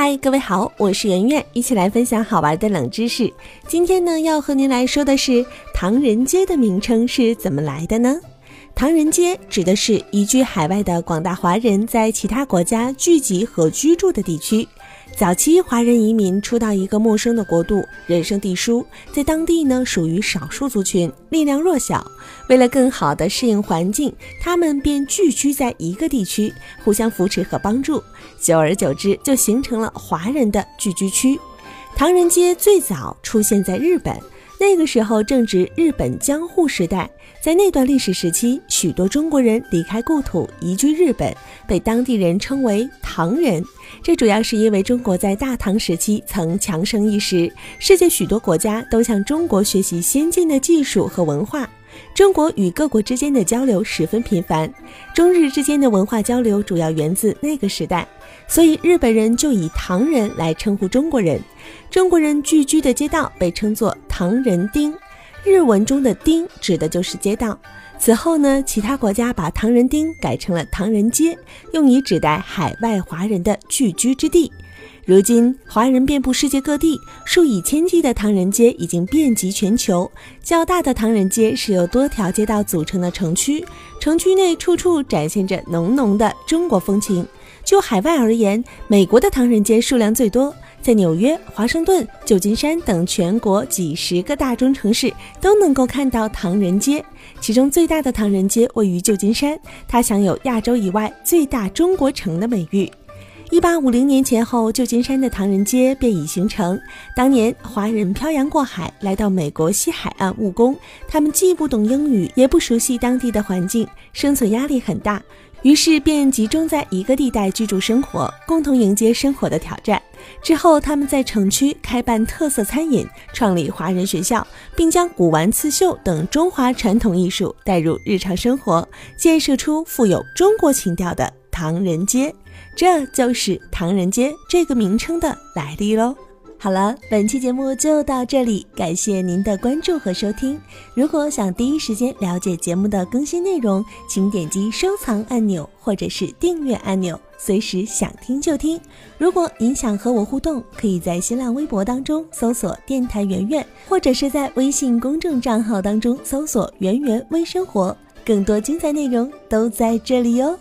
嗨，各位好，我是圆圆，一起来分享好玩的冷知识。今天呢，要和您来说的是唐人街的名称是怎么来的呢？唐人街指的是移居海外的广大华人在其他国家聚集和居住的地区。早期华人移民初到一个陌生的国度，人生地疏，在当地呢属于少数族群，力量弱小。为了更好地适应环境，他们便聚居在一个地区，互相扶持和帮助。久而久之，就形成了华人的聚居区。唐人街最早出现在日本。那个时候正值日本江户时代，在那段历史时期，许多中国人离开故土移居日本，被当地人称为唐人。这主要是因为中国在大唐时期曾强盛一时，世界许多国家都向中国学习先进的技术和文化。中国与各国之间的交流十分频繁，中日之间的文化交流主要源自那个时代，所以日本人就以唐人来称呼中国人。中国人聚居的街道被称作唐人町，日文中的町指的就是街道。此后呢，其他国家把唐人町改成了唐人街，用以指代海外华人的聚居之地。如今，华人遍布世界各地，数以千计的唐人街已经遍及全球。较大的唐人街是由多条街道组成的城区，城区内处处展现着浓浓的中国风情。就海外而言，美国的唐人街数量最多，在纽约、华盛顿、旧金山等全国几十个大中城市都能够看到唐人街。其中最大的唐人街位于旧金山，它享有亚洲以外最大中国城的美誉。一八五零年前后，旧金山的唐人街便已形成。当年华人漂洋过海来到美国西海岸务工，他们既不懂英语，也不熟悉当地的环境，生存压力很大，于是便集中在一个地带居住生活，共同迎接生活的挑战。之后，他们在城区开办特色餐饮，创立华人学校，并将古玩刺绣等中华传统艺术带入日常生活，建设出富有中国情调的唐人街。这就是唐人街这个名称的来历喽。好了，本期节目就到这里，感谢您的关注和收听。如果想第一时间了解节目的更新内容，请点击收藏按钮或者是订阅按钮，随时想听就听。如果您想和我互动，可以在新浪微博当中搜索“电台圆圆”，或者是在微信公众账号当中搜索“圆圆微生活”，更多精彩内容都在这里哟。